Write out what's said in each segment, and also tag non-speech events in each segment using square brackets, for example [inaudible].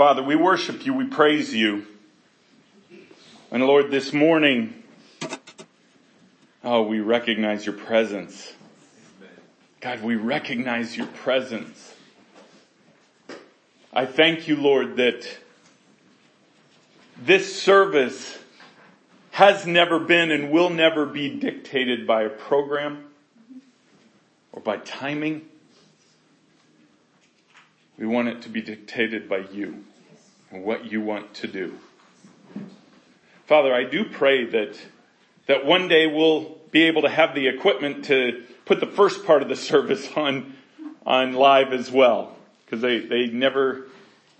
Father, we worship you, we praise you. And Lord, this morning, oh, we recognize your presence. God, we recognize your presence. I thank you, Lord, that this service has never been and will never be dictated by a program or by timing. We want it to be dictated by you and what you want to do. Father, I do pray that, that one day we'll be able to have the equipment to put the first part of the [laughs] service on, on live as well. Cause they, they never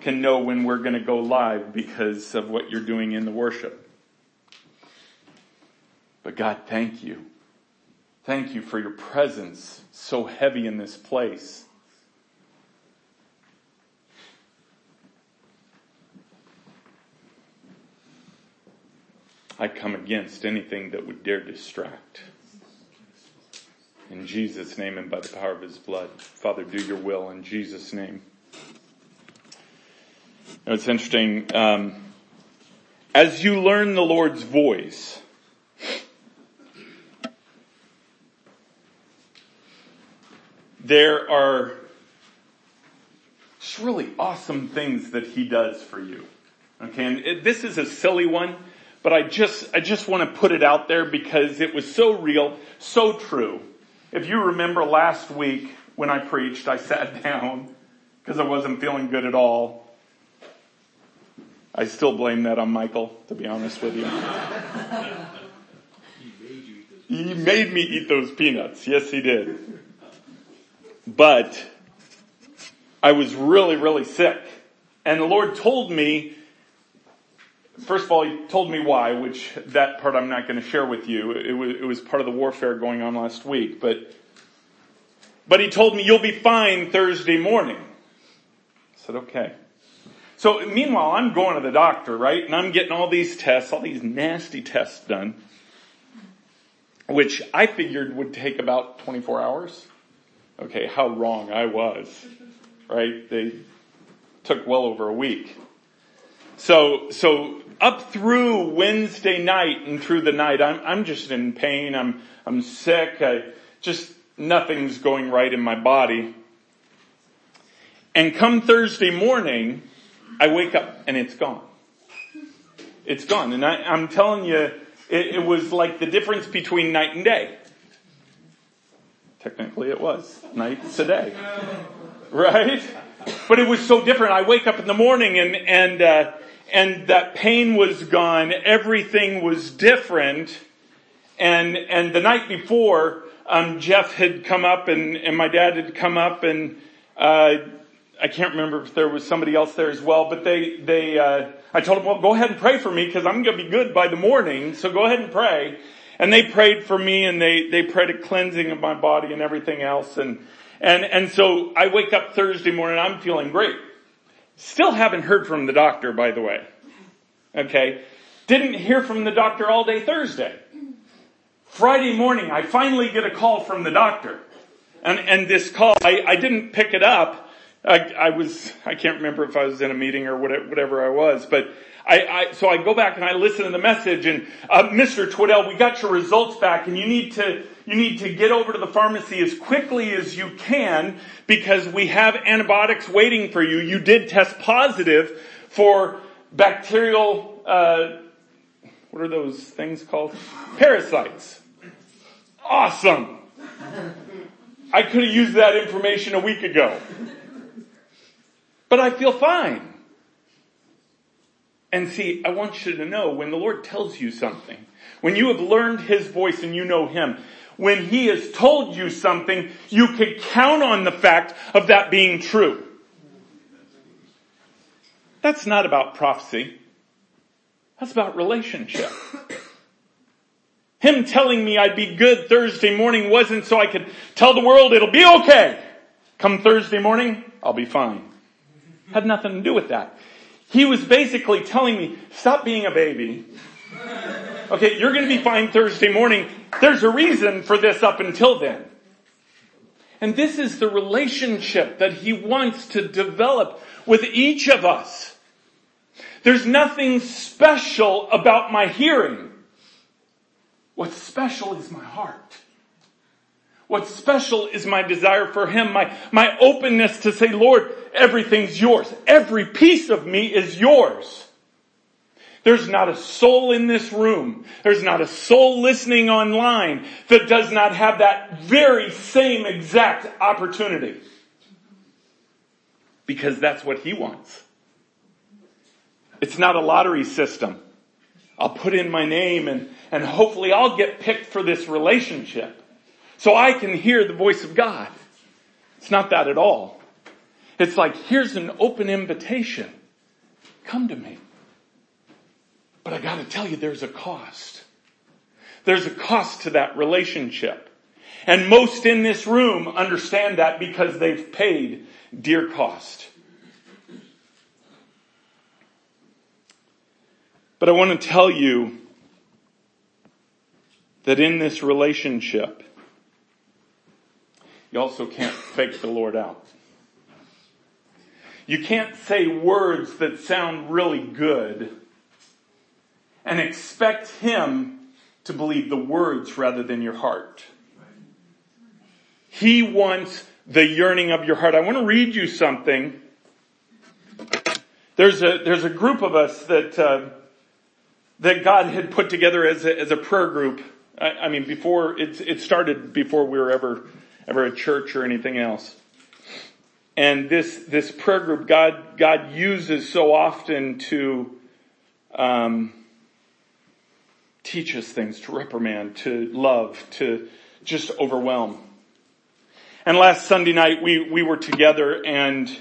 can know when we're gonna go live because of what you're doing in the worship. But God, thank you. Thank you for your presence so heavy in this place. I come against anything that would dare distract. In Jesus' name and by the power of his blood. Father, do your will in Jesus' name. Now, it's interesting. Um, as you learn the Lord's voice, there are just really awesome things that he does for you. Okay, and it, this is a silly one, but I just, I just want to put it out there because it was so real, so true. If you remember last week when I preached, I [laughs] sat down because I wasn't feeling good at all. I still blame that on Michael, to be honest with you. he made me eat those peanuts. Yes, he did. But I was really, really sick. And the Lord told me First of all, he told me why, which that part I'm not going to share with you. It was, it was part of the warfare going on last week, but, but he told me you'll be fine Thursday morning. I said, okay. So meanwhile, I'm going to the doctor, right? And I'm getting all these tests, all these nasty tests done, which I figured would take about 24 hours. Okay, how wrong I was, right? They took well over a week. So, so up through Wednesday night and through the night, I'm, I'm just in pain. I'm, I'm sick. I just, nothing's going right in my body. And come Thursday morning, I wake up and it's gone. It's gone. And I, am telling you, it, it was like the difference between night and day. Technically it was. Night to day. Right? But it was so different. I wake up in the morning and, and, uh, and that pain was gone. Everything was different. And, and the night before, um, Jeff had come up and, and my dad had come up and, uh, I can't remember if there was somebody else there as well, but they, they, uh, I told them, well, go ahead and pray for me because I'm going to be good by the morning. So go ahead and pray. And they prayed for me and they, they prayed a cleansing of my body and everything else. And, and, and so I wake up Thursday morning, I'm feeling great. Still haven't heard from the doctor, by the way. Okay. Didn't hear from the doctor all day Thursday. Friday morning, I finally get a call from the doctor. And, and this call, I, I didn't pick it up. I, I, was, I can't remember if I was in a meeting or whatever I was, but I, I, so I go back and I listen to the message and, uh, Mr. Twiddell, we got your results back and you need to, you need to get over to the pharmacy as quickly as you can because we have antibiotics waiting for you. You did test positive for bacterial, uh, what are those things called? Parasites. Awesome. I could have used that information a week ago. But I feel fine. And see, I want you to know when the Lord tells you something, when you have learned His voice and you know Him, when He has told you something, you can count on the fact of that being true. That's not about prophecy. That's about relationship. [coughs] Him telling me I'd be good Thursday morning wasn't so I could tell the world it'll be okay. Come Thursday morning, I'll be fine. Had nothing to do with that. He was basically telling me, stop being a baby. Okay, you're gonna be fine Thursday morning. There's a reason for this up until then. And this is the relationship that he wants to develop with each of us. There's nothing special about my hearing. What's special is my heart. What's special is my desire for Him, my, my openness to say, Lord, everything's yours. Every piece of me is yours. There's not a soul in this room. There's not a soul listening online that does not have that very same exact opportunity. Because that's what He wants. It's not a lottery system. I'll put in my name and, and hopefully I'll get picked for this relationship. So I can hear the voice of God. It's not that at all. It's like, here's an open invitation. Come to me. But I gotta tell you, there's a cost. There's a cost to that relationship. And most in this room understand that because they've paid dear cost. But I want to tell you that in this relationship, you also can't fake the Lord out. You can't say words that sound really good and expect Him to believe the words rather than your heart. He wants the yearning of your heart. I want to read you something. There's a, there's a group of us that, uh, that God had put together as a, as a prayer group. I, I mean, before it, it started before we were ever ever a church or anything else. And this this prayer group, God God uses so often to um, teach us things, to reprimand, to love, to just overwhelm. And last Sunday night we we were together and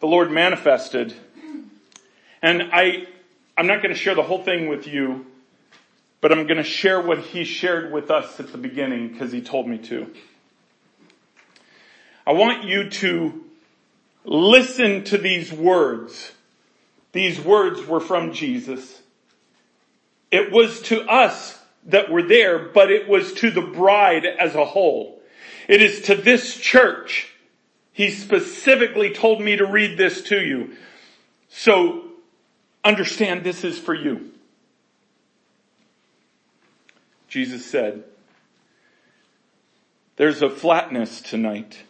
the Lord manifested. And I I'm not going to share the whole thing with you, but I'm going to share what he shared with us at the beginning because he told me to. I want you to listen to these words. These words were from Jesus. It was to us that were there, but it was to the bride as a whole. It is to this church. He specifically told me to read this to you. So Understand this is for you. Jesus said, there's a flatness tonight.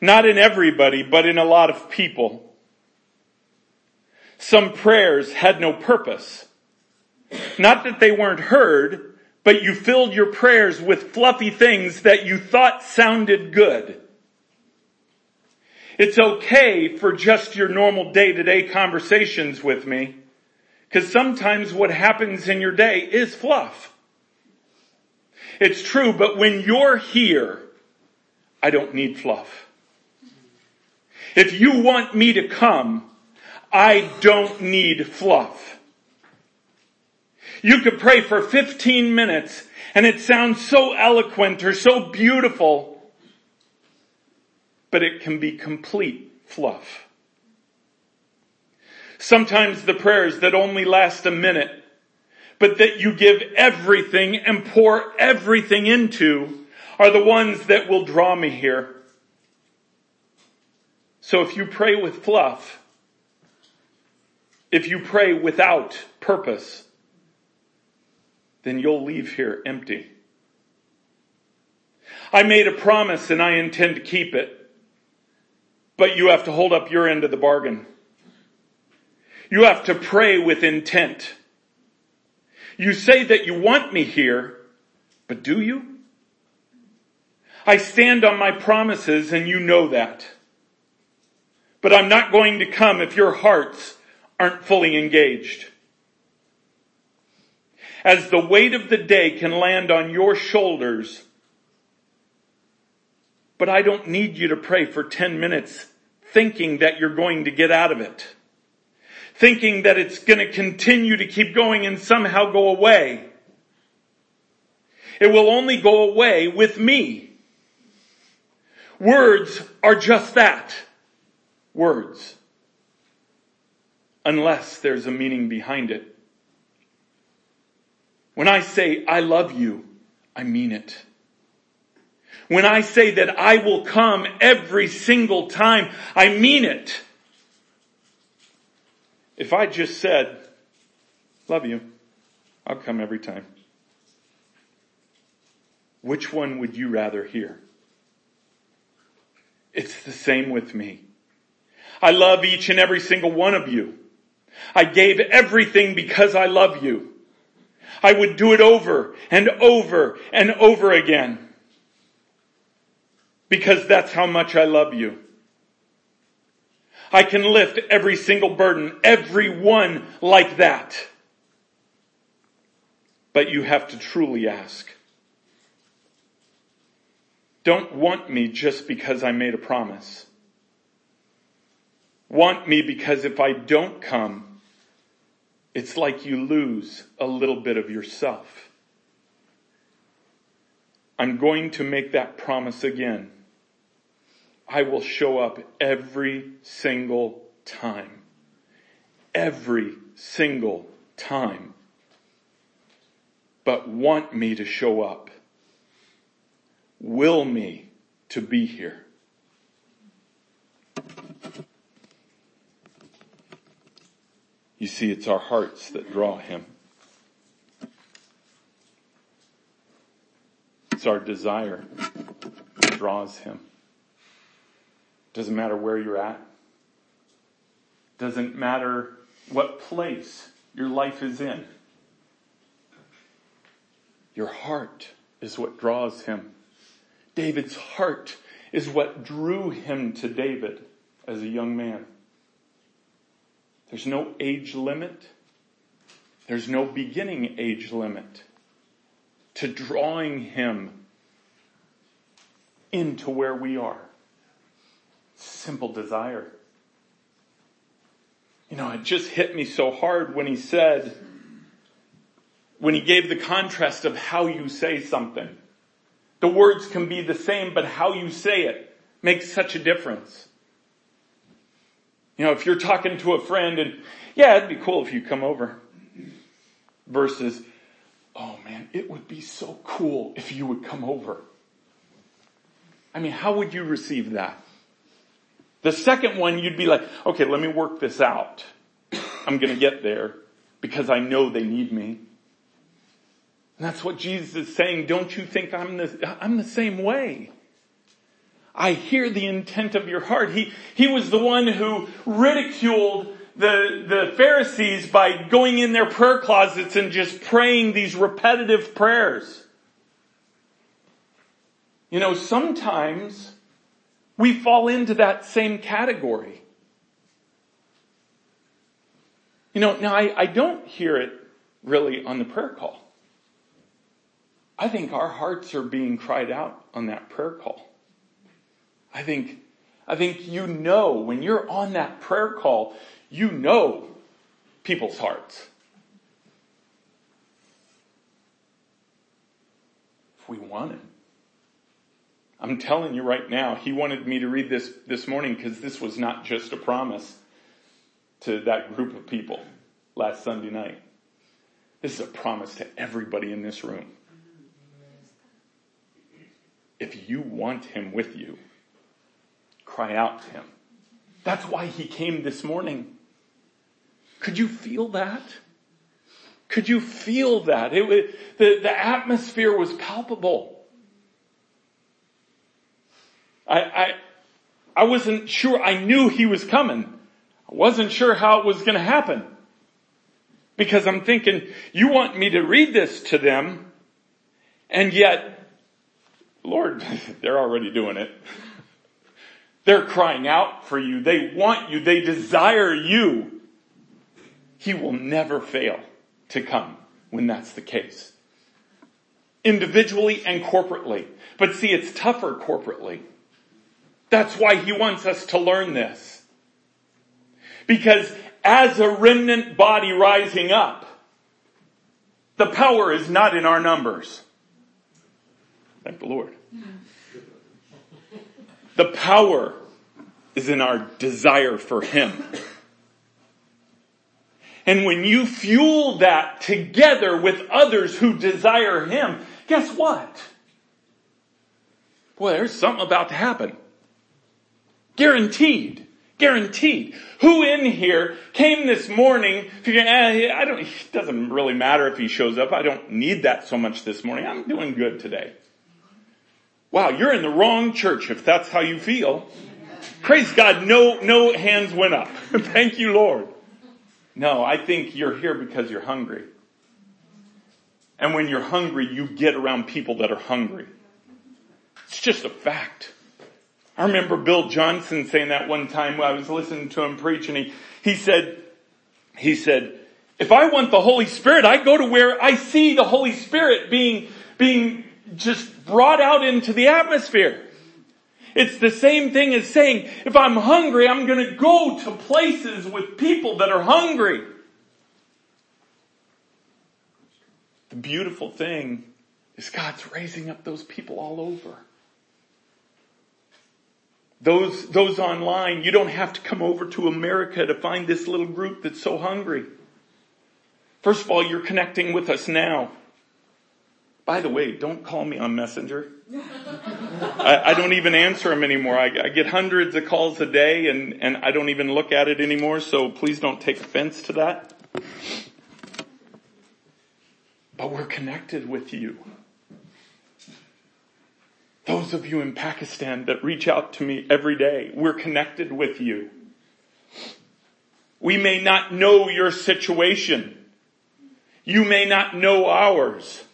Not in everybody, but in a lot of people. Some prayers had no purpose. Not that they weren't heard, but you filled your prayers with fluffy things that you thought sounded good. It's okay for just your normal day to day conversations with me. Cause sometimes what happens in your day is fluff. It's true, but when you're here, I don't need fluff. If you want me to come, I don't need fluff. You could pray for 15 minutes and it sounds so eloquent or so beautiful but it can be complete fluff. Sometimes the prayers that only last a minute, but that you give everything and pour everything into are the ones that will draw me here. So if you pray with fluff, if you pray without purpose, then you'll leave here empty. I made a promise and I intend to keep it but you have to hold up your end of the bargain. You have to pray with intent. You say that you want me here, but do you? I stand on my promises and you know that. But I'm not going to come if your hearts aren't fully engaged. As the weight of the day can land on your shoulders, but I don't need you to pray for 10 minutes thinking that you're going to get out of it. Thinking that it's going to continue to keep going and somehow go away. It will only go away with me. Words are just that. Words. Unless there's a meaning behind it. When I say, I love you, I mean it. When I say that I will come every single time, I mean it. if I just said, love you, I'll come every time. Which one would you rather hear? It's the same with me. I love each and every single one of you. I gave everything because I love you. I would do it over and over and over again. Because that's how much I love you. I can lift every single burden, every one like that. But you have to truly ask. Don't want me just because I made a promise. Want me because if I don't come, it's like you lose a little bit of yourself. I'm going to make that promise again. I will show up every single time. Every single time. But want me to show up. Will me to be here. You see, it's our hearts that draw him. It's our desire that draws him. Doesn't matter where you're at. Doesn't matter what place your life is in. Your heart is what draws him. David's heart is what drew him to David as a young man. There's no age limit. There's no beginning age limit to drawing him into where we are. Simple desire. You know, it just hit me so hard when he said, when he gave the contrast of how you say something. The words can be the same, but how you say it makes such a difference. You know, if you're talking to a friend and, yeah, it'd be cool if you come over. Versus, oh man, it would be so cool if you would come over. I mean, how would you receive that? The second one, you'd be like, okay, let me work this out. I'm gonna get there because I know they need me. And that's what Jesus is saying. Don't you think I'm the, I'm the same way? I hear the intent of your heart. He, he was the one who ridiculed the, the Pharisees by going in their prayer closets and just praying these repetitive prayers. You know, sometimes we fall into that same category. You know, now I, I don't hear it really on the prayer call. I think our hearts are being cried out on that prayer call. I think, I think you know when you're on that prayer call, you know people's hearts. If we want Him. I'm telling you right now, he wanted me to read this this morning because this was not just a promise to that group of people last Sunday night. This is a promise to everybody in this room. If you want him with you, cry out to him. That's why he came this morning. Could you feel that? Could you feel that? It, the, the atmosphere was palpable. I, I, I wasn't sure, I knew he was coming. I wasn't sure how it was going to happen. Because I'm thinking, you want me to read this to them, and yet, Lord, [laughs] they're already doing it. They're crying out for you. They want you. They desire you. He will never fail to come when that's the case. Individually and corporately. But see, it's tougher corporately. That's why he wants us to learn this. Because as a remnant body rising up, the power is not in our numbers. Thank the Lord. The power is in our desire for Him. And when you fuel that together with others who desire Him, guess what? Boy, there's something about to happen. Guaranteed. Guaranteed. Who in here came this morning eh, I don't, it doesn't really matter if he shows up. I don't need that so much this morning. I'm doing good today. Wow, you're in the wrong church if that's how you feel. Praise God, no, no hands went up. [laughs] Thank you, Lord. No, I think you're here because you're hungry. And when you're hungry, you get around people that are hungry. It's just a fact. I remember Bill Johnson saying that one time when I was listening to him preach and he, he said, he said, if I want the Holy Spirit, I go to where I see the Holy Spirit being, being just brought out into the atmosphere. It's the same thing as saying, if I'm hungry, I'm gonna go to places with people that are hungry. The beautiful thing is God's raising up those people all over. Those, those online, you don't have to come over to America to find this little group that's so hungry. First of all, you're connecting with us now. By the way, don't call me on Messenger. I, I, don't even answer them anymore. I, I, get hundreds of calls a day and, and I don't even look at it anymore, so please don't take offense to that. But we're connected with you. Those of you in Pakistan that reach out to me every day, we're connected with you. We may not know your situation. You may not know ours,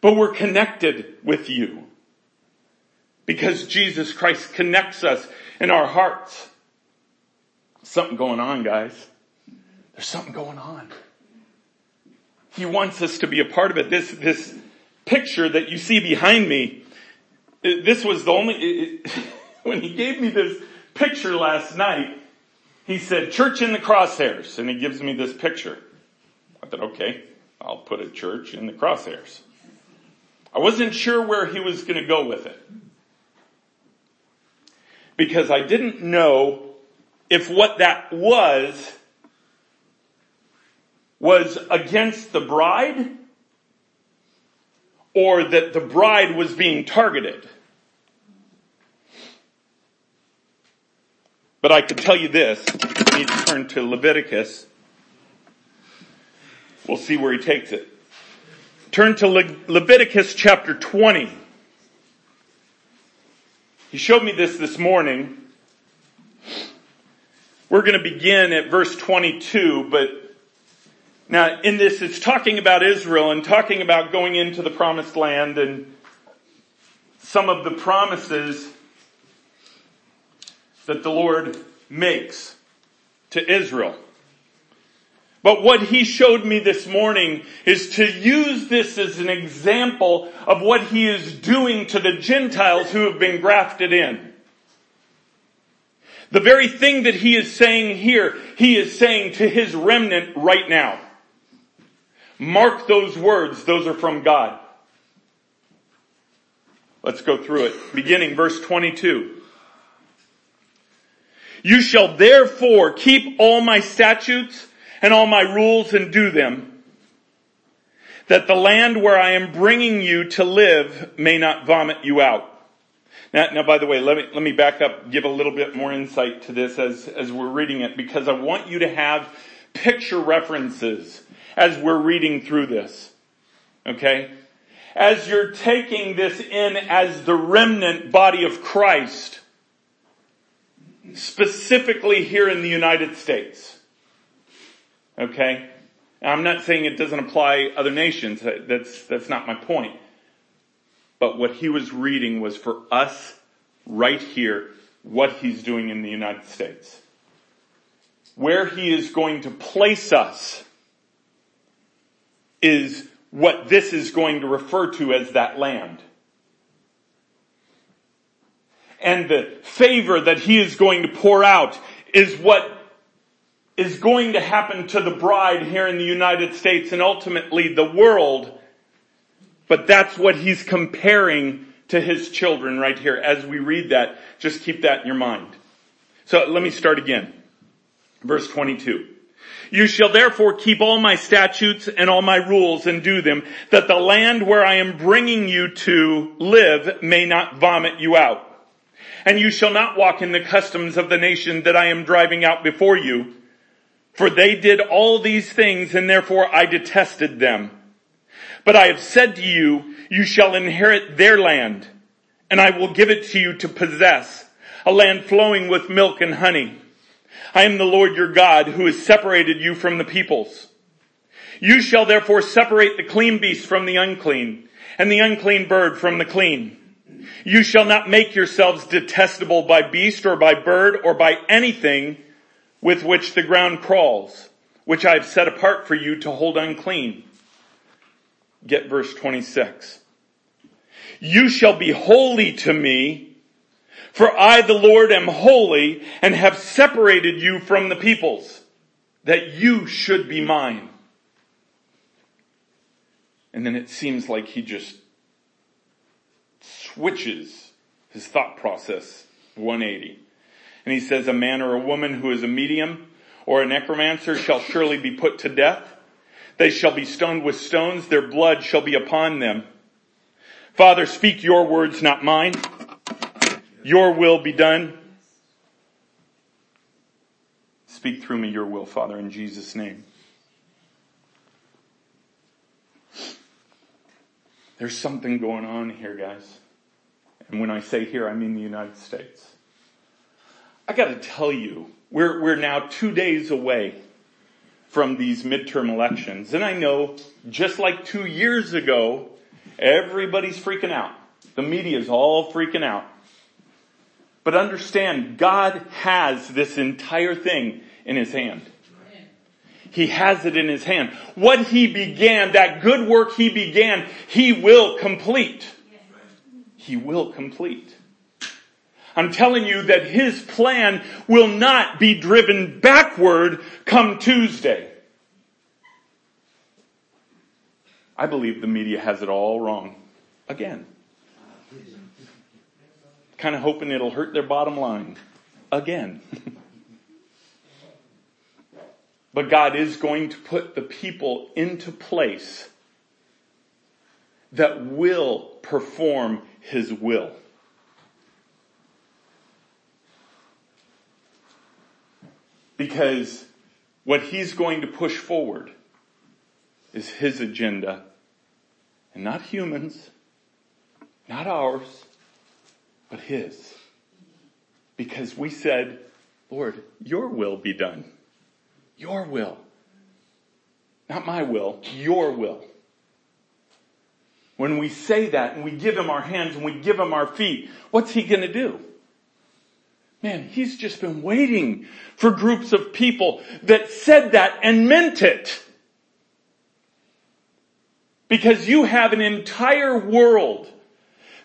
but we're connected with you because Jesus Christ connects us in our hearts. Something going on, guys. There's something going on. He wants us to be a part of it. This, this picture that you see behind me this was the only, it, [laughs] when he gave me this picture last night, he said, church in the crosshairs, and he gives me this picture. I thought, okay, I'll put a church in the crosshairs. I wasn't sure where he was going to go with it. Because I didn't know if what that was was against the bride or that the bride was being targeted. But I could tell you this, I need to turn to Leviticus. We'll see where he takes it. Turn to Le- Leviticus chapter 20. He showed me this this morning. We're going to begin at verse 22, but now, in this, it's talking about Israel and talking about going into the promised land and some of the promises that the Lord makes to Israel. But what he showed me this morning is to use this as an example of what he is doing to the Gentiles who have been grafted in. The very thing that he is saying here, he is saying to his remnant right now. Mark those words. Those are from God. Let's go through it. Beginning verse 22. You shall therefore keep all my statutes and all my rules and do them, that the land where I am bringing you to live may not vomit you out. Now, now, by the way, let me, let me back up, give a little bit more insight to this as, as we're reading it, because I want you to have picture references as we're reading through this. Okay? As you're taking this in as the remnant body of Christ, specifically here in the United States. Okay? I'm not saying it doesn't apply other nations. That's, that's not my point. But what he was reading was for us right here, what he's doing in the United States. Where he is going to place us is what this is going to refer to as that land. And the favor that he is going to pour out is what is going to happen to the bride here in the United States and ultimately the world. But that's what he's comparing to his children right here. As we read that, just keep that in your mind. So let me start again. Verse 22. You shall therefore keep all my statutes and all my rules and do them, that the land where I am bringing you to live may not vomit you out. and you shall not walk in the customs of the nation that I am driving out before you. For they did all these things and therefore I detested them. But I have said to you, you shall inherit their land and I will give it to you to possess a land flowing with milk and honey. I am the Lord your God who has separated you from the peoples. You shall therefore separate the clean beast from the unclean and the unclean bird from the clean. You shall not make yourselves detestable by beast or by bird or by anything with which the ground crawls, which I have set apart for you to hold unclean. Get verse 26. You shall be holy to me, for I the Lord am holy and have separated you from the peoples, that you should be mine. And then it seems like he just switches his thought process 180. And he says, a man or a woman who is a medium or a necromancer shall surely be put to death. They shall be stoned with stones. Their blood shall be upon them. Father, speak your words, not mine. Your will be done. Speak through me your will, Father, in Jesus' name. There's something going on here, guys. And when I say here, I mean the United States. I gotta tell you, we're, we're now two days away from these midterm elections. And I know, just like two years ago, everybody's freaking out. The media's all freaking out. But understand, God has this entire thing in His hand. He has it in His hand. What He began, that good work He began, He will complete. He will complete. I'm telling you that His plan will not be driven backward come Tuesday. I believe the media has it all wrong. Again. Kind of hoping it'll hurt their bottom line. Again. [laughs] But God is going to put the people into place that will perform His will. Because what He's going to push forward is His agenda and not humans, not ours, but His. Because we said, Lord, your will be done. Your will. Not my will, your will. When we say that and we give him our hands and we give him our feet, what's he gonna do? Man, he's just been waiting for groups of people that said that and meant it. Because you have an entire world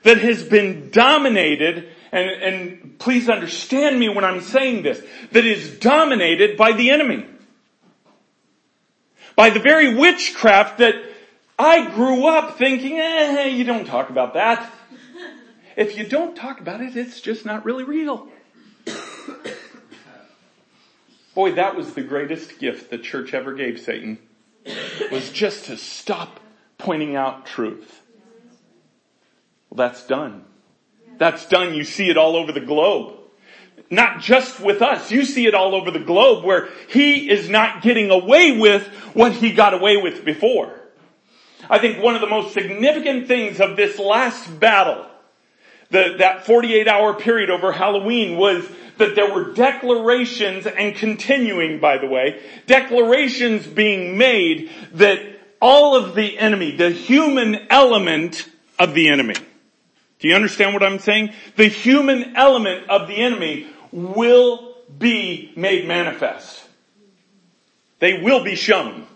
that has been dominated and, and please understand me when I'm saying this, that is dominated by the enemy by the very witchcraft that I grew up thinking, eh, you don't talk about that. If you don't talk about it, it's just not really real. Boy, that was the greatest gift the church ever gave Satan, was just to stop pointing out truth. Well, that's done. That's done. You see it all over the globe not just with us. You see it all over the globe where he is not getting away with what he got away with before. I think one of the most significant things of this last battle, the, that 48 hour period over Halloween was that there were declarations and continuing, by the way, declarations being made that all of the enemy, the human element of the enemy, do you understand what I'm saying? The human element of the enemy will be made manifest. They will be shown.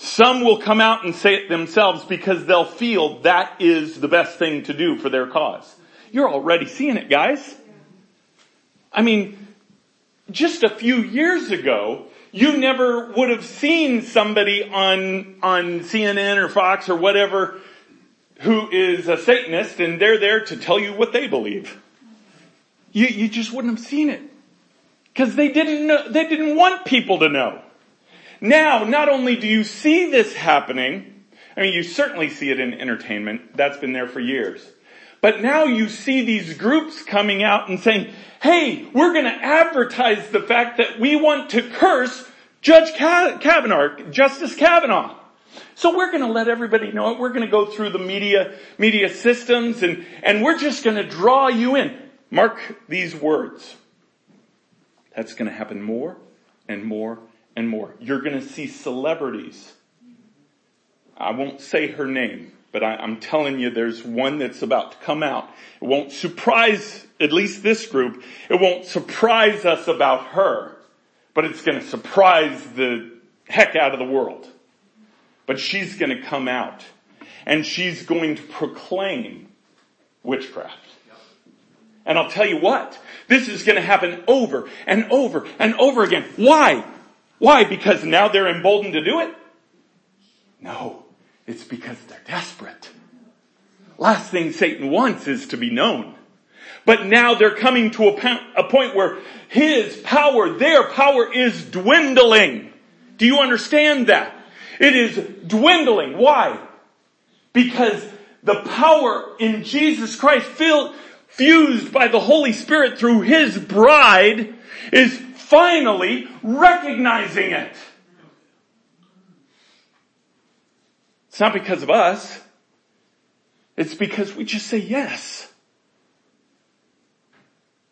Some will come out and say it themselves because they'll feel that is the best thing to do for their cause. You're already seeing it, guys. I mean, just a few years ago, you never would have seen somebody on, on CNN or Fox or whatever who is a Satanist and they're there to tell you what they believe. You, you just wouldn't have seen it. Cause they didn't know, they didn't want people to know. Now, not only do you see this happening, I mean, you certainly see it in entertainment. That's been there for years. But now you see these groups coming out and saying, hey, we're going to advertise the fact that we want to curse Judge Kavanaugh, Justice Kavanaugh. So we're going to let everybody know it. We're going to go through the media, media systems and, and we're just going to draw you in. Mark these words. That's going to happen more and more and more. You're going to see celebrities. I won't say her name, but I, am telling you there's one that's about to come out. It won't surprise at least this group. It won't surprise us about her, but it's going to surprise the heck out of the world. But she's going to come out and she's going to proclaim witchcraft. And I'll tell you what, this is going to happen over and over and over again. Why? Why? Because now they're emboldened to do it? No, it's because they're desperate. Last thing Satan wants is to be known. But now they're coming to a, point where his power, their power is dwindling. Do you understand that? It is dwindling. Why? Because the power in Jesus Christ fused by the Holy Spirit through His bride is finally recognizing it. It's not because of us. It's because we just say yes.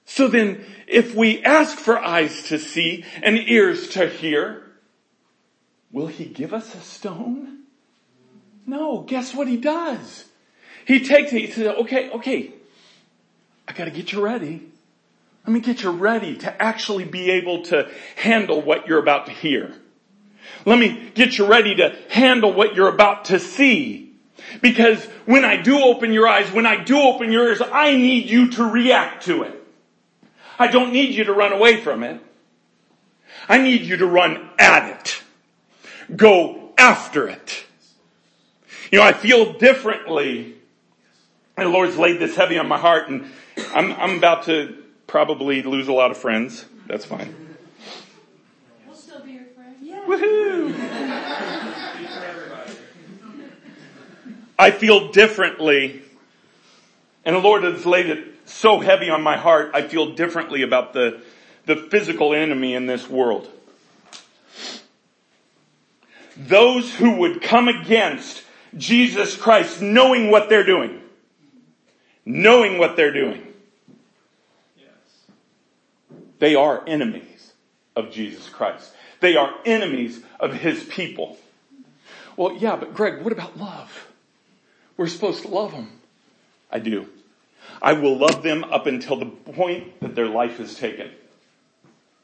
So then, if we ask for eyes to see and ears to hear, will he give us a stone? No, guess what he does? He takes it, he says, okay, okay, I gotta get you ready. Let me get you ready to actually be able to handle what you're about to hear. Let me get you ready to handle what you're about to see. Because when I do open your eyes, when I do open your ears, I need you to react to it. I don't need you to run away from it. I need you to run at it. Go after it. You know, I feel differently. And the Lord's laid this heavy on my heart and I'm, I'm about to probably lose a lot of friends. That's fine. We'll still be your friends. Yeah. Woohoo! I feel differently and the Lord has laid it so heavy on my heart, I feel differently about the, the physical enemy in this world. Those who would come against Jesus Christ knowing what they're doing. Knowing what they're doing. They are enemies of Jesus Christ. They are enemies of His people. Well, yeah, but Greg, what about love? We're supposed to love them. I do. I will love them up until the point that their life is taken.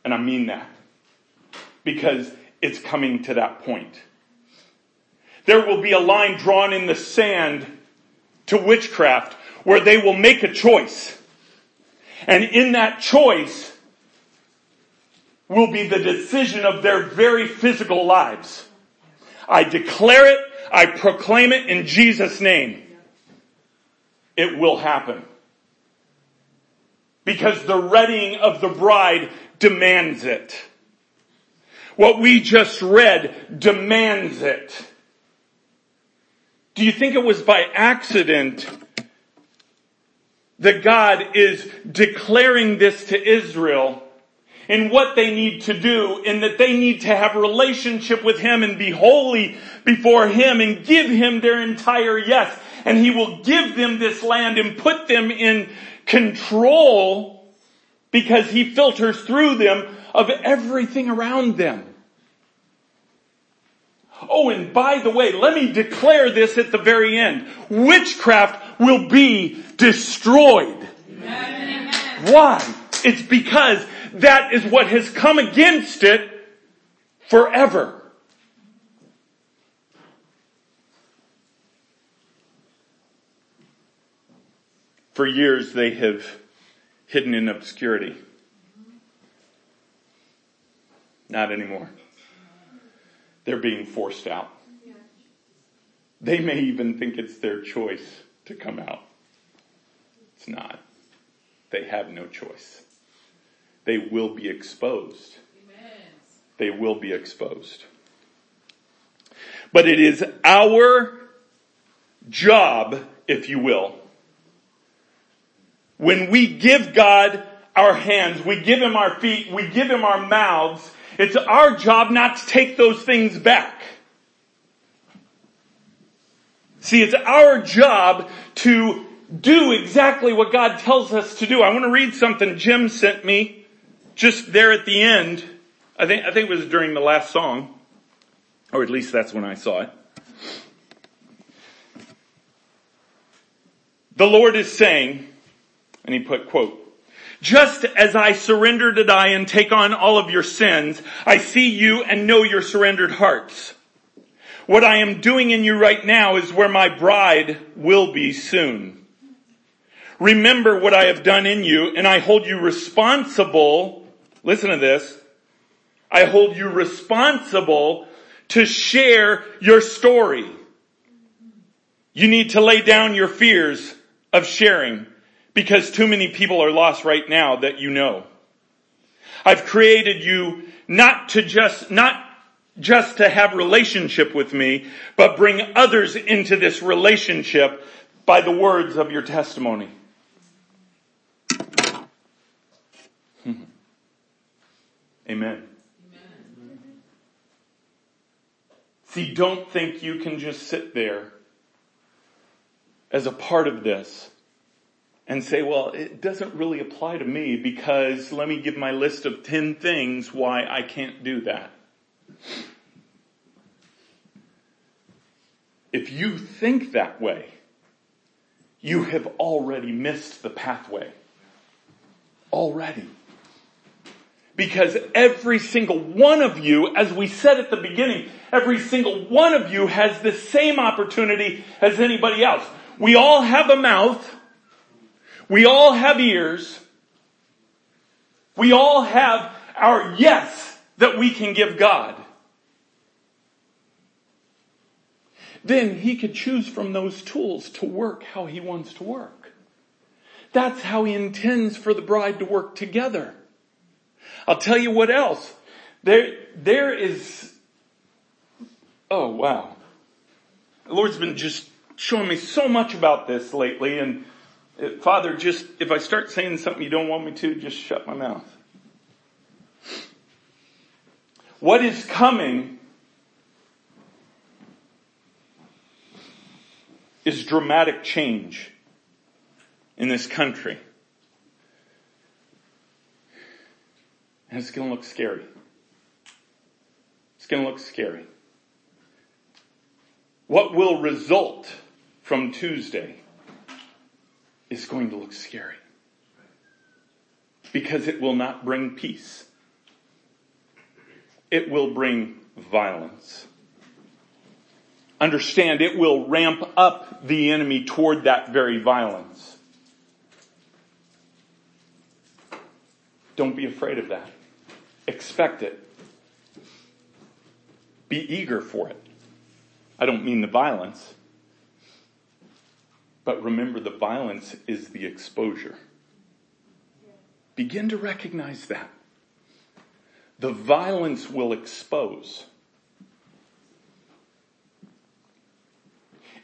And I mean that. Because it's coming to that point. There will be a line drawn in the sand to witchcraft where they will make a choice. And in that choice will be the decision of their very physical lives. I declare it, I proclaim it in Jesus' name. It will happen because the readying of the bride demands it. What we just read demands it. Do you think it was by accident that God is declaring this to Israel in what they need to do in that they need to have relationship with Him and be holy before Him and give Him their entire yes. And He will give them this land and put them in control because he filters through them of everything around them. Oh, and by the way, let me declare this at the very end. Witchcraft will be destroyed. Amen. Why? It's because that is what has come against it forever. For years they have hidden in obscurity. Not anymore. They're being forced out. They may even think it's their choice to come out. It's not. They have no choice. They will be exposed. They will be exposed. But it is our job, if you will, when we give God our hands, we give Him our feet, we give Him our mouths, it's our job not to take those things back. See, it's our job to do exactly what God tells us to do. I want to read something Jim sent me just there at the end. I think, I think it was during the last song, or at least that's when I saw it. The Lord is saying, and he put quote, just as I surrender to die and take on all of your sins, I see you and know your surrendered hearts. What I am doing in you right now is where my bride will be soon. Remember what I have done in you and I hold you responsible. Listen to this. I hold you responsible to share your story. You need to lay down your fears of sharing because too many people are lost right now that you know. I've created you not to just, not just to have relationship with me, but bring others into this relationship by the words of your testimony. Amen. See, don't think you can just sit there as a part of this and say, well, it doesn't really apply to me because let me give my list of 10 things why I can't do that. If you think that way, you have already missed the pathway. Already. Because every single one of you, as we said at the beginning, every single one of you has the same opportunity as anybody else. We all have a mouth. We all have ears. We all have our yes that we can give God. Then he could choose from those tools to work how he wants to work. That's how he intends for the bride to work together. I'll tell you what else. There, there is, oh wow. The Lord's been just showing me so much about this lately and uh, Father, just, if I start saying something you don't want me to, just shut my mouth. What is coming is dramatic change in this country. And it's going to look scary. It's going to look scary. What will result from Tuesday is going to look scary. Because it will not bring peace. It will bring violence. Understand it will ramp up the enemy toward that very violence. Don't be afraid of that. Expect it. Be eager for it. I don't mean the violence. But remember, the violence is the exposure. Begin to recognize that. The violence will expose.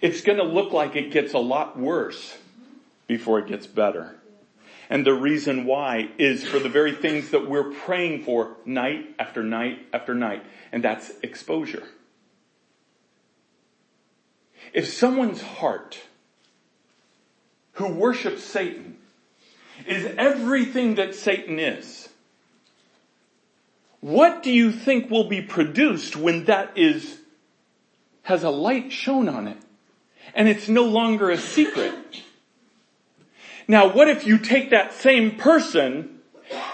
It's going to look like it gets a lot worse before it gets better. And the reason why is for the very things that we're praying for night after night after night. And that's exposure. If someone's heart who worships Satan is everything that Satan is. What do you think will be produced when that is, has a light shown on it? And it's no longer a secret. Now what if you take that same person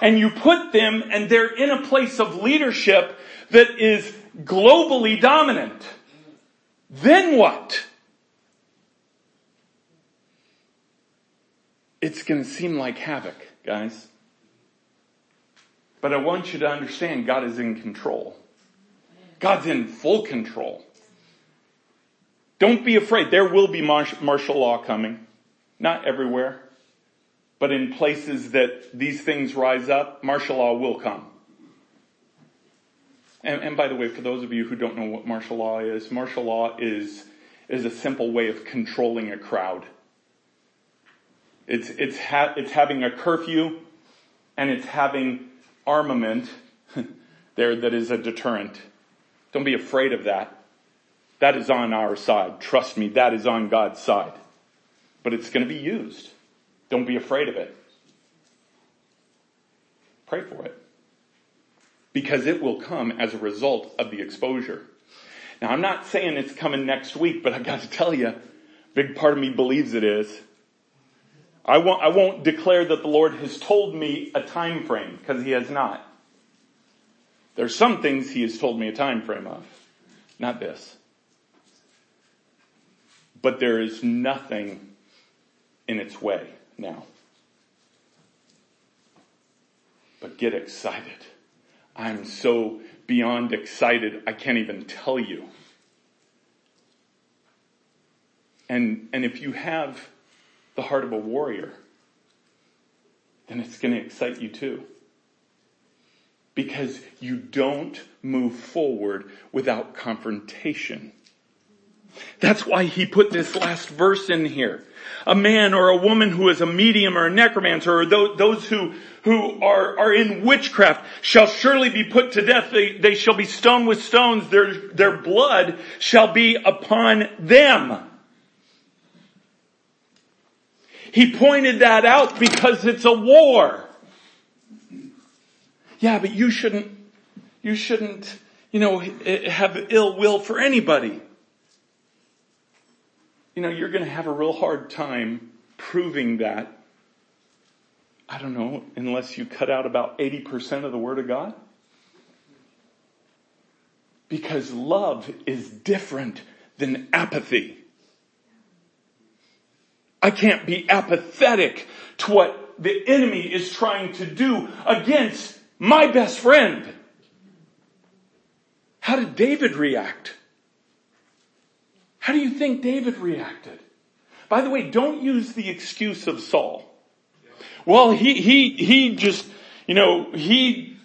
and you put them and they're in a place of leadership that is globally dominant? Then what? it's to seem like havoc, guys. But I want you to understand God is in control. God's in full control. Don't be afraid. There will be martial law coming. Not everywhere. But in places that these things rise up, martial law will come. And, and by the way, for those of you who don't know what martial law is, martial law is, is a simple way of controlling a crowd. It's, it's, ha- it's having a curfew and it's having armament [laughs] there that is a deterrent. Don't be afraid of that. That is on our side. Trust me, that is on God's side. But it's going to be used. Don't be afraid of it. Pray for it. Because it will come as a result of the exposure. Now I'm not saying it's coming next week, but I've got to tell you, big part of me believes it is. I won't, I won't declare that the Lord has told me a time frame because he has not. There's some things he has told me a time frame of. Not this. But there is nothing in its way now. But get excited. I'm so beyond excited, I can't even tell you. And, and if you have the heart of a warrior, then it's going to excite you too. Because you don't move forward without confrontation. That's why he put this last verse in here. A man or a woman who is a medium or a necromancer or those who, who are, are in witchcraft shall surely be put to death. They, they shall be stoned with stones. Their, their blood shall be upon them. He pointed that out because it's a war. Yeah, but you shouldn't, you shouldn't, you know, have ill will for anybody. You know, you're going to have a real hard time proving that. I don't know, unless you cut out about 80% of the Word of God. Because love is different than apathy. I can't be apathetic to what the enemy is trying to do against my best friend. How did David react? How do you think David reacted? By the way, don't use the excuse of Saul. Well, he, he, he just, you know, he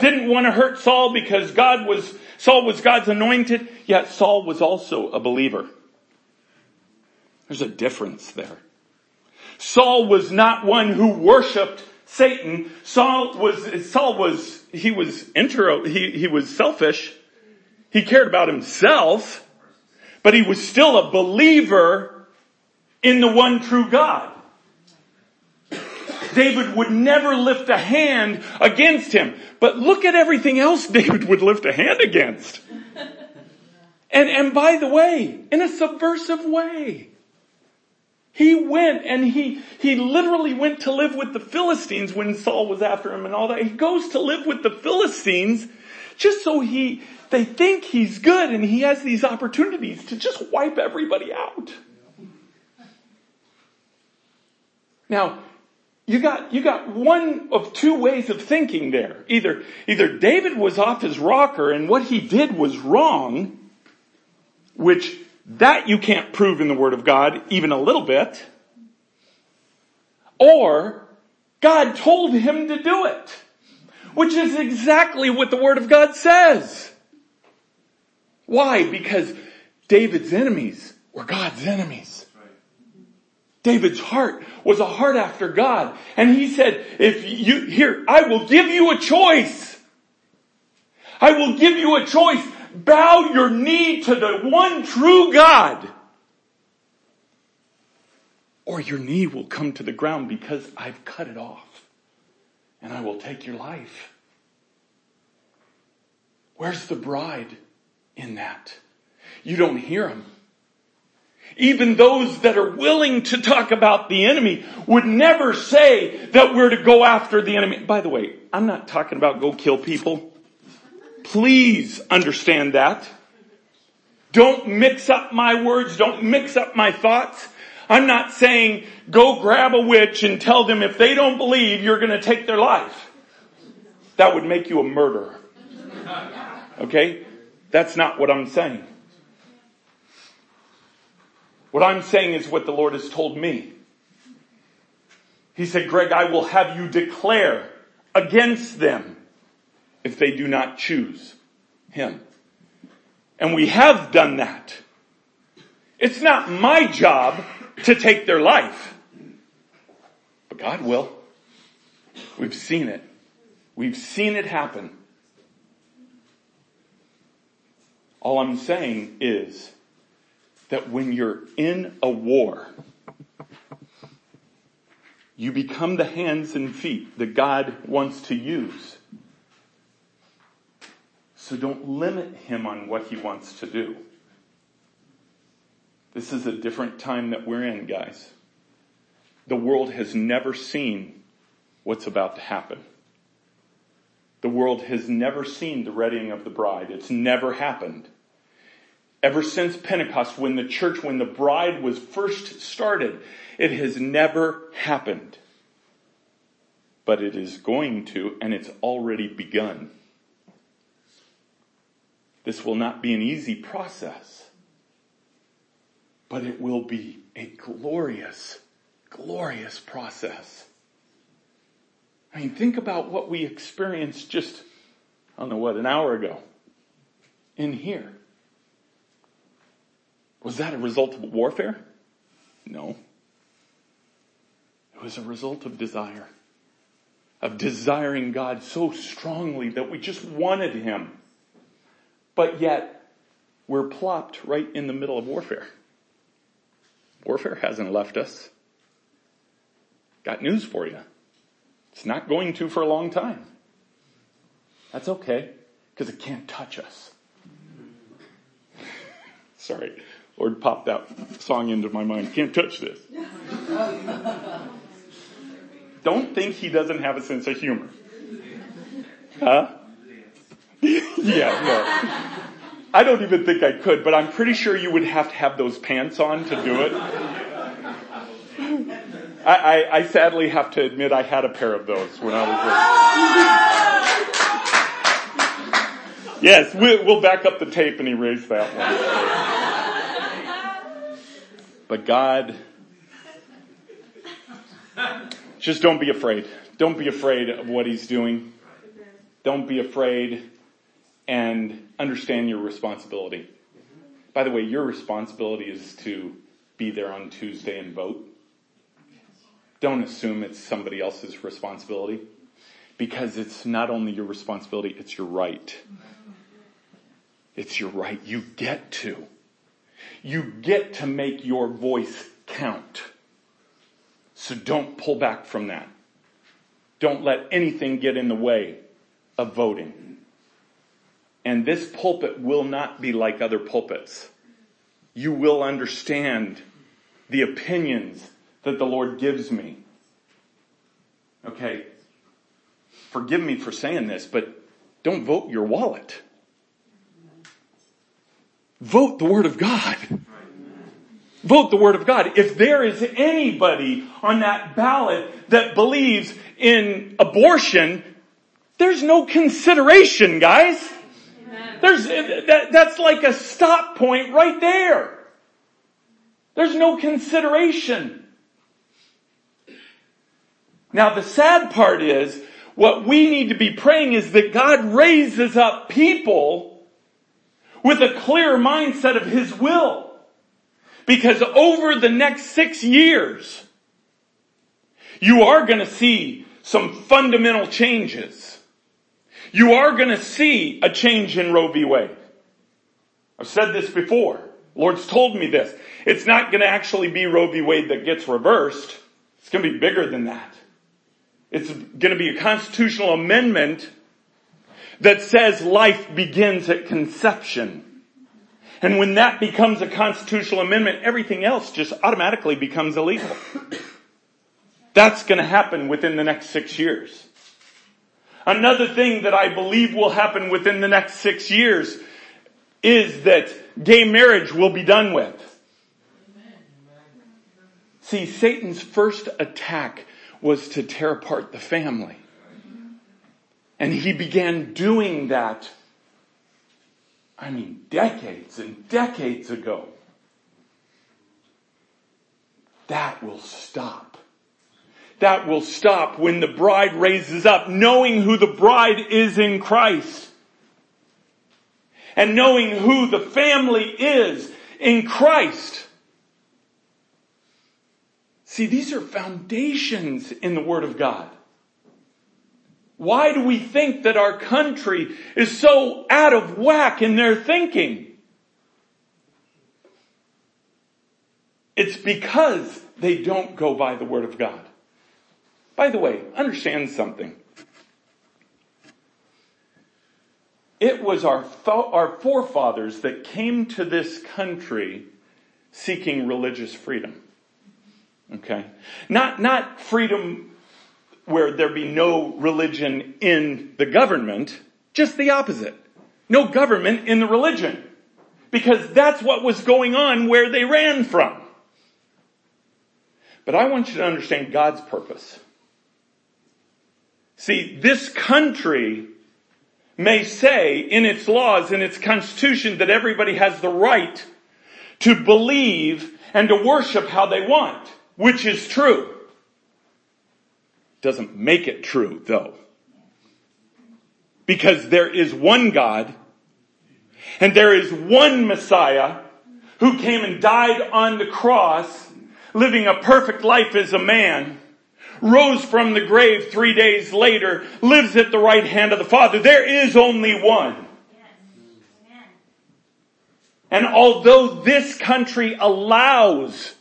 didn't want to hurt Saul because God was, Saul was God's anointed, yet Saul was also a believer. There's a difference there. Saul was not one who worshiped Satan. Saul was, Saul was, he was intro, he, he was selfish. He cared about himself, but he was still a believer in the one true God. David would never lift a hand against him. But look at everything else [laughs] David would lift a hand against. And, and by the way, in a subversive way. He went and he, he literally went to live with the Philistines when Saul was after him and all that. He goes to live with the Philistines just so he, they think he's good and he has these opportunities to just wipe everybody out. Now, you got, you got one of two ways of thinking there. Either, either David was off his rocker and what he did was wrong, which that you can't prove in the Word of God even a little bit. Or God told him to do it. Which is exactly what the Word of God says. Why? Because David's enemies were God's enemies. David's heart was a heart after God. And he said, if you, here, I will give you a choice. I will give you a choice bow your knee to the one true God. Or your knee will come to the ground because I've cut it off and I will take your life. Where's the bride in that? You don't hear them. Even those that are willing to talk about the enemy would never say that we're to go after the enemy. By the way, I'm not talking about go kill people. Please understand that. Don't mix up my words. Don't mix up my thoughts. I'm not saying go grab a witch and tell them if they don't believe you're going to take their life. That would make you a murderer. Okay? That's not what I'm saying. What I'm saying is what the Lord has told me. He said, Greg, I will have you declare against them if they do not choose Him. And we have done that. It's not my job to take their life. but God will. We've seen it. We've seen it happen. All I'm saying is that when you're in a war, you become the hands and feet that God wants to use. So don't limit him on what he wants to do. This is a different time that we're in, guys. The world has never seen what's about to happen. The world has never seen the readying of the bride. It's never happened. Ever since Pentecost, when the church, when the bride was first started, it has never happened. But it is going to, and it's already begun. This will not be an easy process, but it will be a glorious, glorious process. I mean, think about what we experienced just, I don't know what, an hour ago in here. Was that a result of warfare? No. It was a result of desire. Of desiring God so strongly that we just wanted Him. But yet, we're plopped right in the middle of warfare. Warfare hasn't left us. Got news for you. It's not going to for a long time. That's okay, because it can't touch us. [laughs] Sorry, Lord popped that song into my mind. Can't touch this. [laughs] Don't think he doesn't have a sense of humor. Huh? [laughs] yeah, no. I don't even think I could, but I'm pretty sure you would have to have those pants on to do it. I, I, I sadly have to admit I had a pair of those when I was little. yes, we, we'll back up the tape and erase that one. But God, just don't be afraid. Don't be afraid of what He's doing. Don't be afraid and understand your responsibility. By the way, your responsibility is to be there on Tuesday and vote. Don't assume it's somebody else's responsibility because it's not only your responsibility, it's your right. It's your right. You get to. You get to make your voice count. So don't pull back from that. Don't let anything get in the way of voting. And this pulpit will not be like other pulpits. You will understand the opinions that the Lord gives me. Okay. Forgive me for saying this, but don't vote your wallet. Vote the Word of God. Vote the Word of God. If there is anybody on that ballot that believes in abortion, there's no consideration, guys. There's, that, that's like a stop point right there. There's no consideration. Now the sad part is, what we need to be praying is that God raises up people with a clear mindset of His will. Because over the next six years, you are going to see some fundamental changes. You are going to see a change in Roe v. Wade. I've said this before. Lord's told me this. It's not going to actually be Roe v. Wade that gets reversed. It's going to be bigger than that. It's going to be a constitutional amendment that says life begins at conception. And when that becomes a constitutional amendment, everything else just automatically becomes illegal. That's going to happen within the next six years. Another thing that I believe will happen within the next six years is that gay marriage will be done with. See, Satan's first attack was to tear apart the family. And he began doing that, I mean, decades and decades ago. That will stop. That will stop when the bride raises up, knowing who the bride is in Christ. And knowing who the family is in Christ. See, these are foundations in the Word of God. Why do we think that our country is so out of whack in their thinking? It's because they don't go by the Word of God. By the way, understand something. It was our, our forefathers that came to this country seeking religious freedom. Okay? Not, not freedom where there be no religion in the government, just the opposite. No government in the religion. Because that's what was going on where they ran from. But I want you to understand God's purpose. See, this country may say in its laws, in its constitution, that everybody has the right to believe and to worship how they want, which is true doesn't make it true though. Because there is one God and there is one Messiah who came and died on the cross, living a perfect life as a man, rose from the grave three days later, lives at the right hand of the Father. There is only one. And although this country allows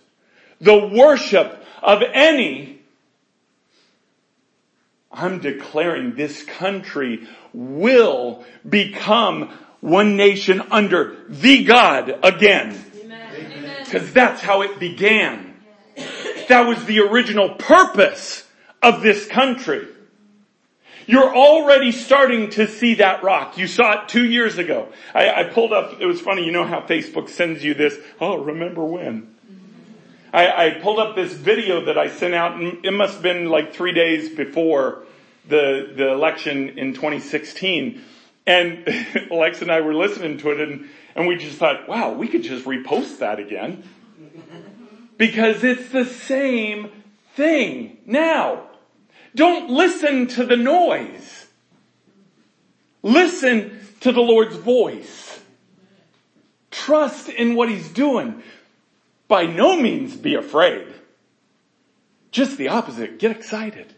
the worship of any I'm declaring this country will become one nation under the God again. Because that's how it began. That was the original purpose of this country. You're already starting to see that rock. You saw it two years ago. I, I, pulled up, it was funny, you know how Facebook sends you this, oh, remember when? I, I pulled up this video that I sent out and it must have been like three days before the, the election in 2016. And [laughs] Alexa and I were listening to it and, and we just thought, wow, we could just repost that again. [laughs] Because it's the same thing now. Don't listen to the noise. Listen to the Lord's voice. Trust in what He's doing. By no means be afraid. Just the opposite. Get excited.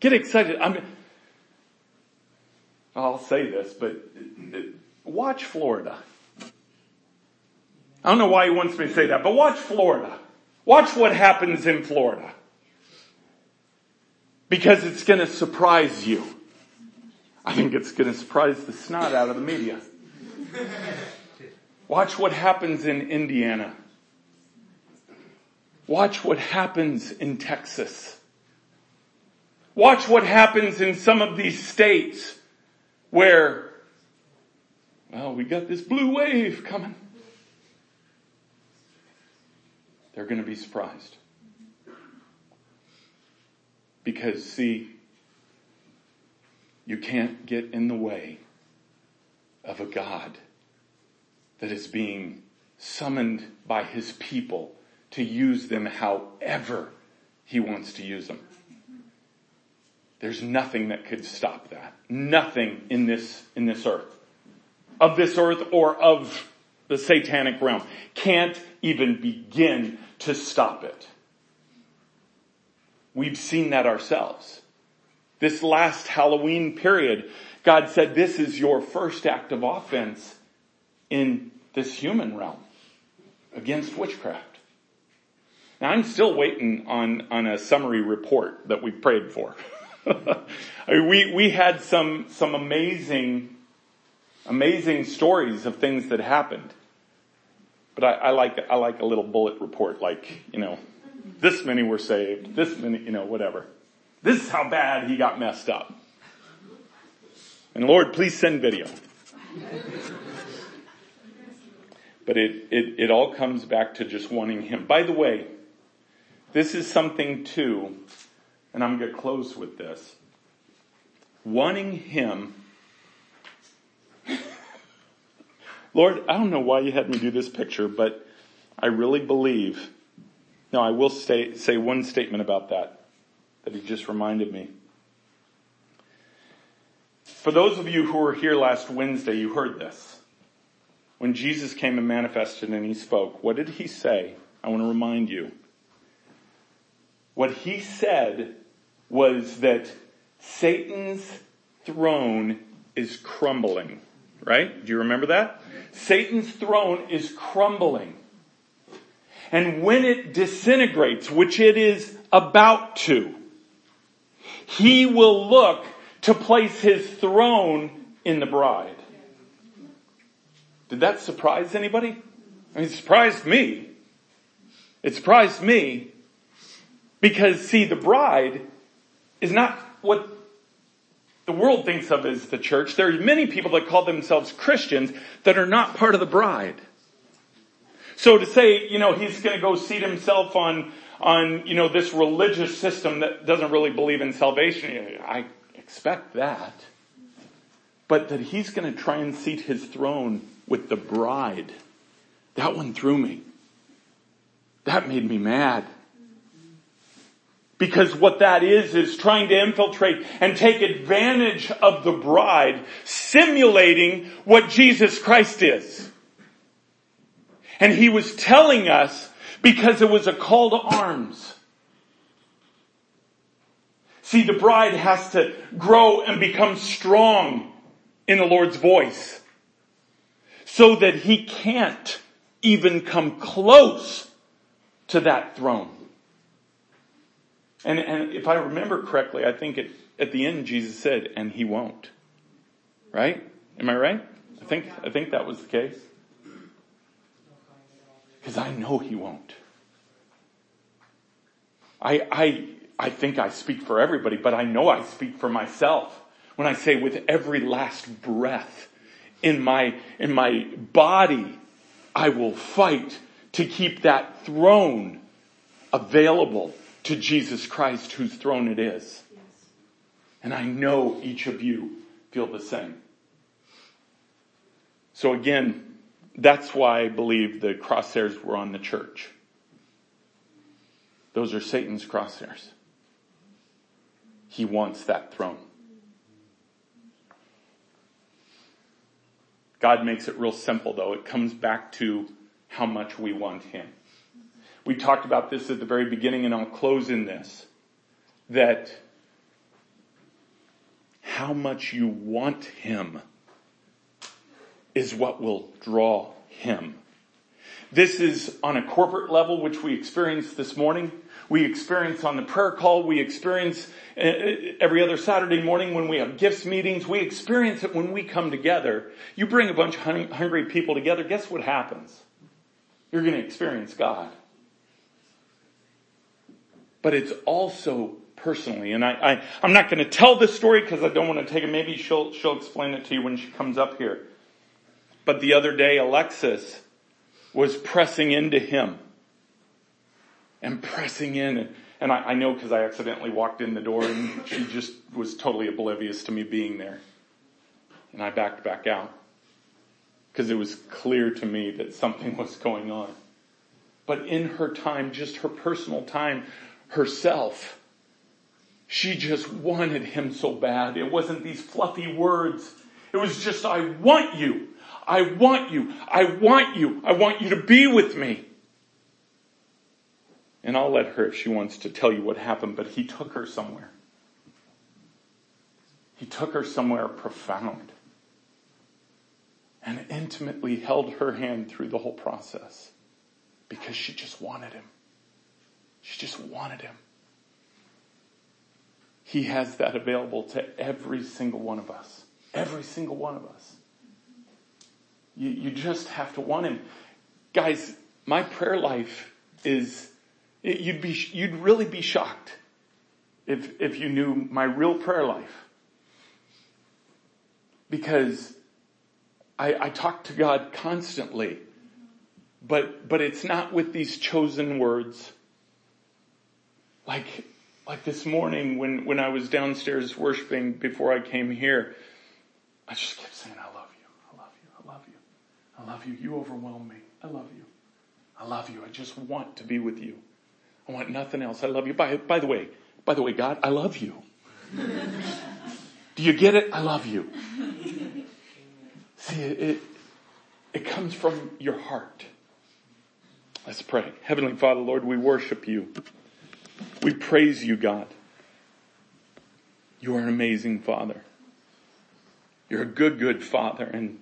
Get excited. I'm, I'll say this, but watch Florida. I don't know why he wants me to say that, but watch Florida. Watch what happens in Florida. Because it's to surprise you. I think it's to surprise the snot out of the media. Watch what happens in Indiana. Watch what happens in Texas. Watch what happens in some of these states where, well, we got this blue wave coming. They're going to be surprised. Because see, you can't get in the way of a God that is being summoned by his people to use them however he wants to use them. There's nothing that could stop that. Nothing in this, in this earth. Of this earth or of the satanic realm. Can't even begin to stop it. We've seen that ourselves. This last Halloween period, God said this is your first act of offense in this human realm against witchcraft. Now I'm still waiting on, on a summary report that we prayed for. [laughs] I mean, we, we had some, some amazing, amazing stories of things that happened. But I, I like, I like a little bullet report like, you know, this many were saved, this many, you know, whatever. This is how bad he got messed up. And Lord, please send video. But it, it, it all comes back to just wanting him. By the way, this is something too and I'm going to close with this. Wanting Him. Lord, I don't know why you had me do this picture, but I really believe. Now, I will say, say one statement about that, that He just reminded me. For those of you who were here last Wednesday, you heard this. When Jesus came and manifested and He spoke, what did He say? I want to remind you. What he said was that Satan's throne is crumbling. Right? Do you remember that? Satan's throne is crumbling. And when it disintegrates, which it is about to, he will look to place his throne in the bride. Did that surprise anybody? I mean, it surprised me. It surprised me because see, the bride is not what the world thinks of as the church. There are many people that call themselves Christians that are not part of the bride. So to say, you know, he's going to go seat himself on, on, you know, this religious system that doesn't really believe in salvation, I expect that. But that he's going to try and seat his throne with the bride. That one threw me. That made me mad. Because what that is, is trying to infiltrate and take advantage of the bride, simulating what Jesus Christ is. And he was telling us because it was a call to arms. See, the bride has to grow and become strong in the Lord's voice so that he can't even come close to that throne. And, and if I remember correctly, I think it, at the end Jesus said, and he won't. Right? Am I right? I think, I think that was the case. Because I know he won't. I, I, I think I speak for everybody, but I know I speak for myself when I say with every last breath in my, in my body, I will fight to keep that throne available to Jesus Christ whose throne it is. And I know each of you feel the same. So again, that's why I believe the crosshairs were on the church. Those are Satan's crosshairs. He wants that throne. God makes it real simple though. It comes back to how much we want Him. We talked about this at the very beginning and I'll close in this. That how much you want Him is what will draw Him. This is on a corporate level, which we experienced this morning. We experience on the prayer call. We experience uh, every other Saturday morning when we have gifts meetings. We experience it when we come together. You bring a bunch of hungry people together. Guess what happens? You're going to experience God but it's also personally. And I, I am not going to tell this story because I don't want to take it. Maybe she'll she'll explain it to you when she comes up here. But the other day, Alexis was pressing into him and pressing in. And I, I know because I accidentally walked in the door and she just was totally oblivious to me being there. And I backed back out because it was clear to me that something [laughs] was going on. But in her time, just her personal time, herself. She just wanted him so bad. It wasn't these fluffy words. It was just, I want you. I want you. I want you. I want you to be with me. And I'll let her if she wants to tell you what happened, but he took her somewhere. He took her somewhere profound and intimately held her hand through the whole process because she just wanted him. She just wanted him. He has that available to every single one of us. Every single one of us. You, you just have to want him. Guys, my prayer life is, you'd be, you'd really be shocked if, if you knew my real prayer life. Because I, I talk to God constantly, but, but it's not with these chosen words. Like, like this morning when, when I was downstairs worshiping before I came here, I just kept saying, I love you. I love you. I love you. I love you. You overwhelm me. I love you. I love you. I just want to be with you. I want nothing else. I love you. By, by the way, by the way, God, I love you. Do you get it? I love you. See, it, it, it comes from your heart. Let's pray. Heavenly Father, Lord, we worship you. We praise you, God. You are an amazing Father. You're a good, good Father. And,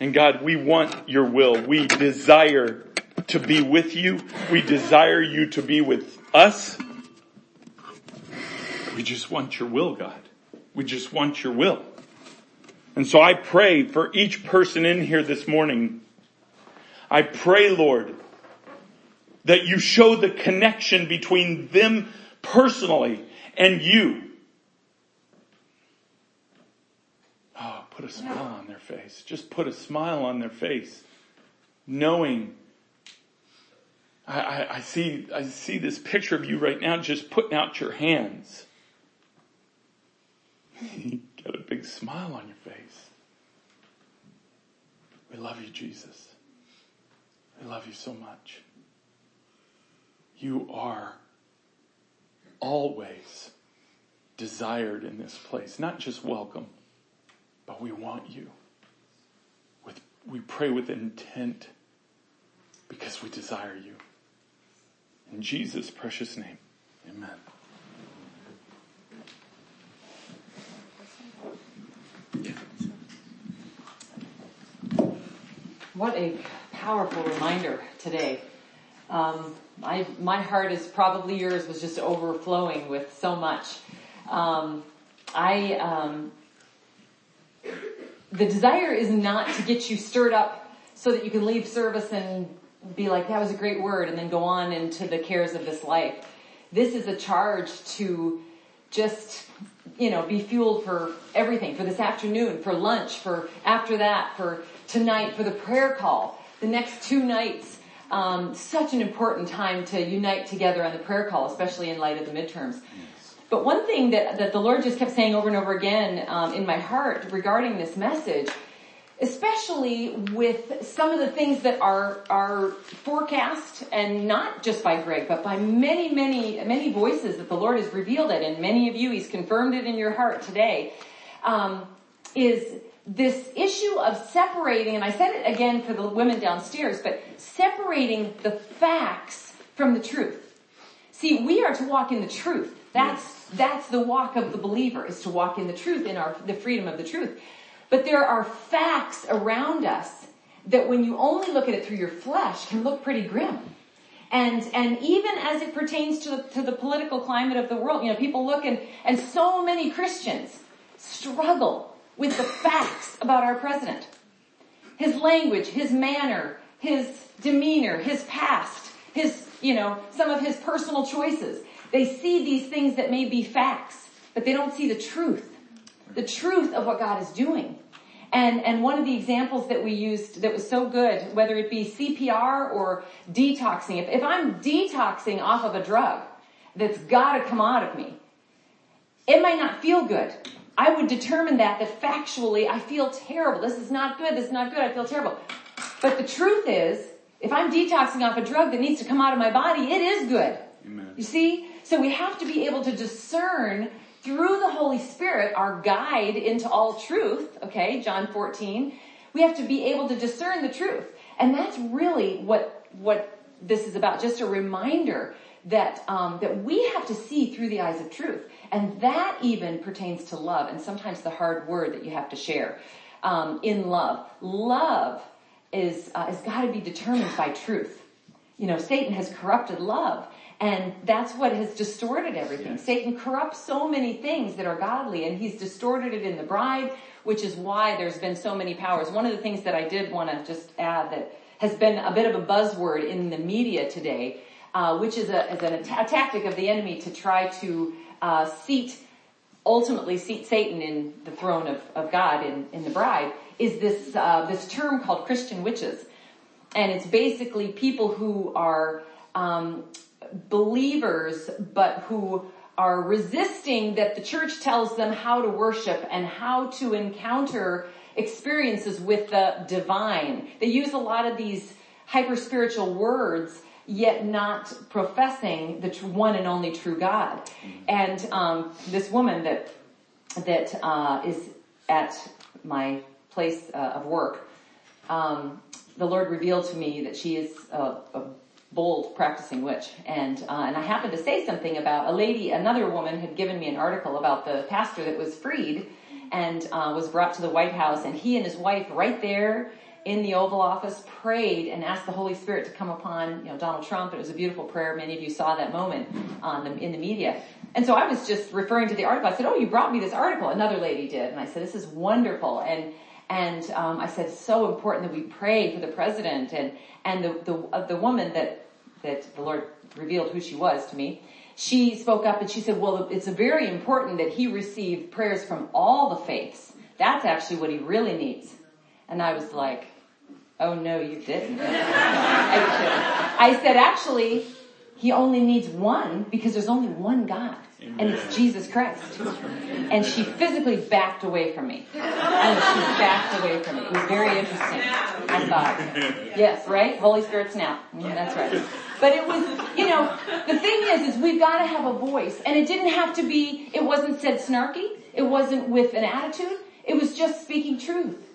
and God, we want your will. We desire to be with you. We desire you to be with us. We just want your will, God. We just want your will. And so I pray for each person in here this morning. I pray, Lord, that you show the connection between them personally and you. Oh, put a smile on their face. Just put a smile on their face. Knowing I, I, I, see, I see this picture of you right now just putting out your hands. [laughs] you got a big smile on your face. We love you, Jesus. We love you so much. You are always desired in this place, not just welcome, but we want you. With, we pray with intent because we desire you. In Jesus' precious name, amen. What a powerful reminder today. Um, my, my heart is probably yours was just overflowing with so much. Um, I, um, the desire is not to get you stirred up so that you can leave service and be like, that was a great word, and then go on into the cares of this life. This is a charge to just, you know, be fueled for everything, for this afternoon, for lunch, for after that, for tonight, for the prayer call, the next two nights. Um, such an important time to unite together on the prayer call, especially in light of the midterms. But one thing that, that the Lord just kept saying over and over again um, in my heart regarding this message especially with some of the things that are are forecast and not just by Greg, but by many, many, many voices that the Lord has revealed it, and many of you, He's confirmed it in your heart today. Um, is this issue of separating, and I said it again for the women downstairs, but separating the facts from the truth. See, we are to walk in the truth. That's that's the walk of the believer is to walk in the truth in our the freedom of the truth. But there are facts around us that when you only look at it through your flesh can look pretty grim. And, and even as it pertains to the, to the political climate of the world, you know, people look and, and so many Christians struggle with the facts about our president. His language, his manner, his demeanor, his past, his, you know, some of his personal choices. They see these things that may be facts, but they don't see the truth the truth of what God is doing. And, and one of the examples that we used that was so good, whether it be CPR or detoxing, if, if I'm detoxing off of a drug that's gotta come out of me, it might not feel good. I would determine that, that factually I feel terrible. This is not good. This is not good. I feel terrible. But the truth is, if I'm detoxing off a drug that needs to come out of my body, it is good. Amen. You see? So we have to be able to discern through the Holy Spirit, our guide into all truth, okay, John 14, we have to be able to discern the truth. And that's really what, what this is about. Just a reminder that, um, that we have to see through the eyes of truth. And that even pertains to love and sometimes the hard word that you have to share, um, in love. Love is, uh, has got to be determined by truth. You know, Satan has corrupted love. And that's what has distorted everything. Satan corrupts so many things that are godly and he's distorted it in the bride, which is why there's been so many powers. One of the things that I did want to just add that has been a bit of a buzzword in the media today, uh, which is a, is a, tactic of the enemy to try to uh, seat, ultimately seat Satan in the throne of, of God in, in the bride, is this uh, this term called Christian witches, and it's basically people who are um, believers, but who are resisting that the church tells them how to worship and how to encounter experiences with the divine. They use a lot of these hyper spiritual words, yet not professing the one and only true God. And um, this woman that that uh, is at my place uh, of work, um, the Lord revealed to me that she is a, a bold practicing witch. And, uh, and I happened to say something about a lady, another woman had given me an article about the pastor that was freed and, uh, was brought to the White House and he and his wife right there in the Oval Office prayed and asked the Holy Spirit to come upon, you know, Donald Trump. It was a beautiful prayer. Many of you saw that moment on the, in the media. And so I was just referring to the article. I said, "Oh, you brought me this article." Another lady did, and I said, "This is wonderful." And and um, I said, "It's so important that we pray for the president." And and the the uh, the woman that that the Lord revealed who she was to me, she spoke up and she said, "Well, it's very important that he receive prayers from all the faiths. That's actually what he really needs." And I was like, "Oh no, you didn't." [laughs] I said, "Actually." He only needs one because there's only one God. Amen. And it's Jesus Christ. And she physically backed away from me. And she backed away from me. It was very interesting. I thought, yes, right? Holy Spirit snap. Mm, that's right. But it was, you know, the thing is, is we've got to have a voice. And it didn't have to be, it wasn't said snarky. It wasn't with an attitude. It was just speaking truth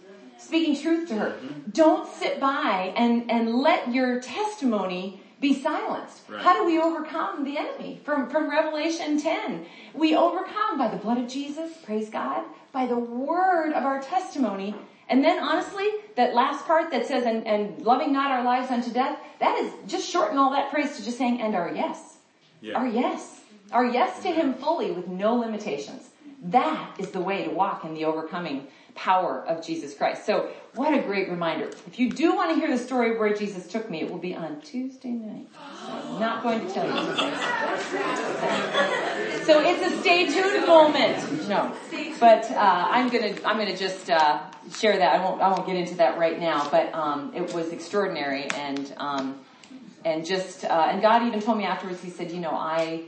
speaking truth to her. Don't sit by and, and let your testimony be silenced. Right. How do we overcome the enemy? From, from Revelation 10. We overcome by the blood of Jesus, praise God, by the word of our testimony. And then honestly, that last part that says, and, and loving not our lives unto death, that is just shorten all that phrase to just saying, and our yes. Yeah. Our yes. Our yes to Him fully with no limitations. That is the way to walk in the overcoming power of Jesus Christ. So what a great reminder. If you do want to hear the story of where Jesus took me, it will be on Tuesday night. So I'm not going to tell you. So it's a stay tuned moment. No, but uh, I'm gonna I'm gonna just uh, share that. I won't I won't get into that right now. But um, it was extraordinary and um, and just uh, and God even told me afterwards. He said, you know, I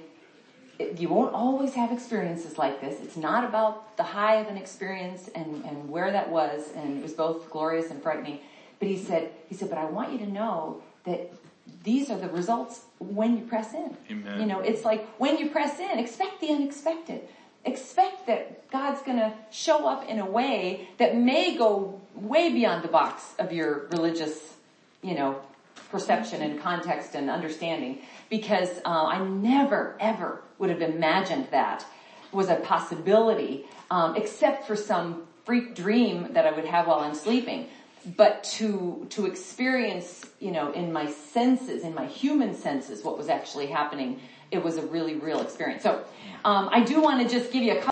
you won't always have experiences like this. It's not about the high of an experience and, and where that was, and it was both glorious and frightening. But he said, he said, but I want you to know that these are the results when you press in. Amen. You know, it's like when you press in, expect the unexpected. Expect that God's gonna show up in a way that may go way beyond the box of your religious, you know, perception and context and understanding because uh, I never ever would have imagined that was a possibility, um, except for some freak dream that I would have while I'm sleeping. But to to experience, you know, in my senses, in my human senses, what was actually happening, it was a really real experience. So um, I do want to just give you a.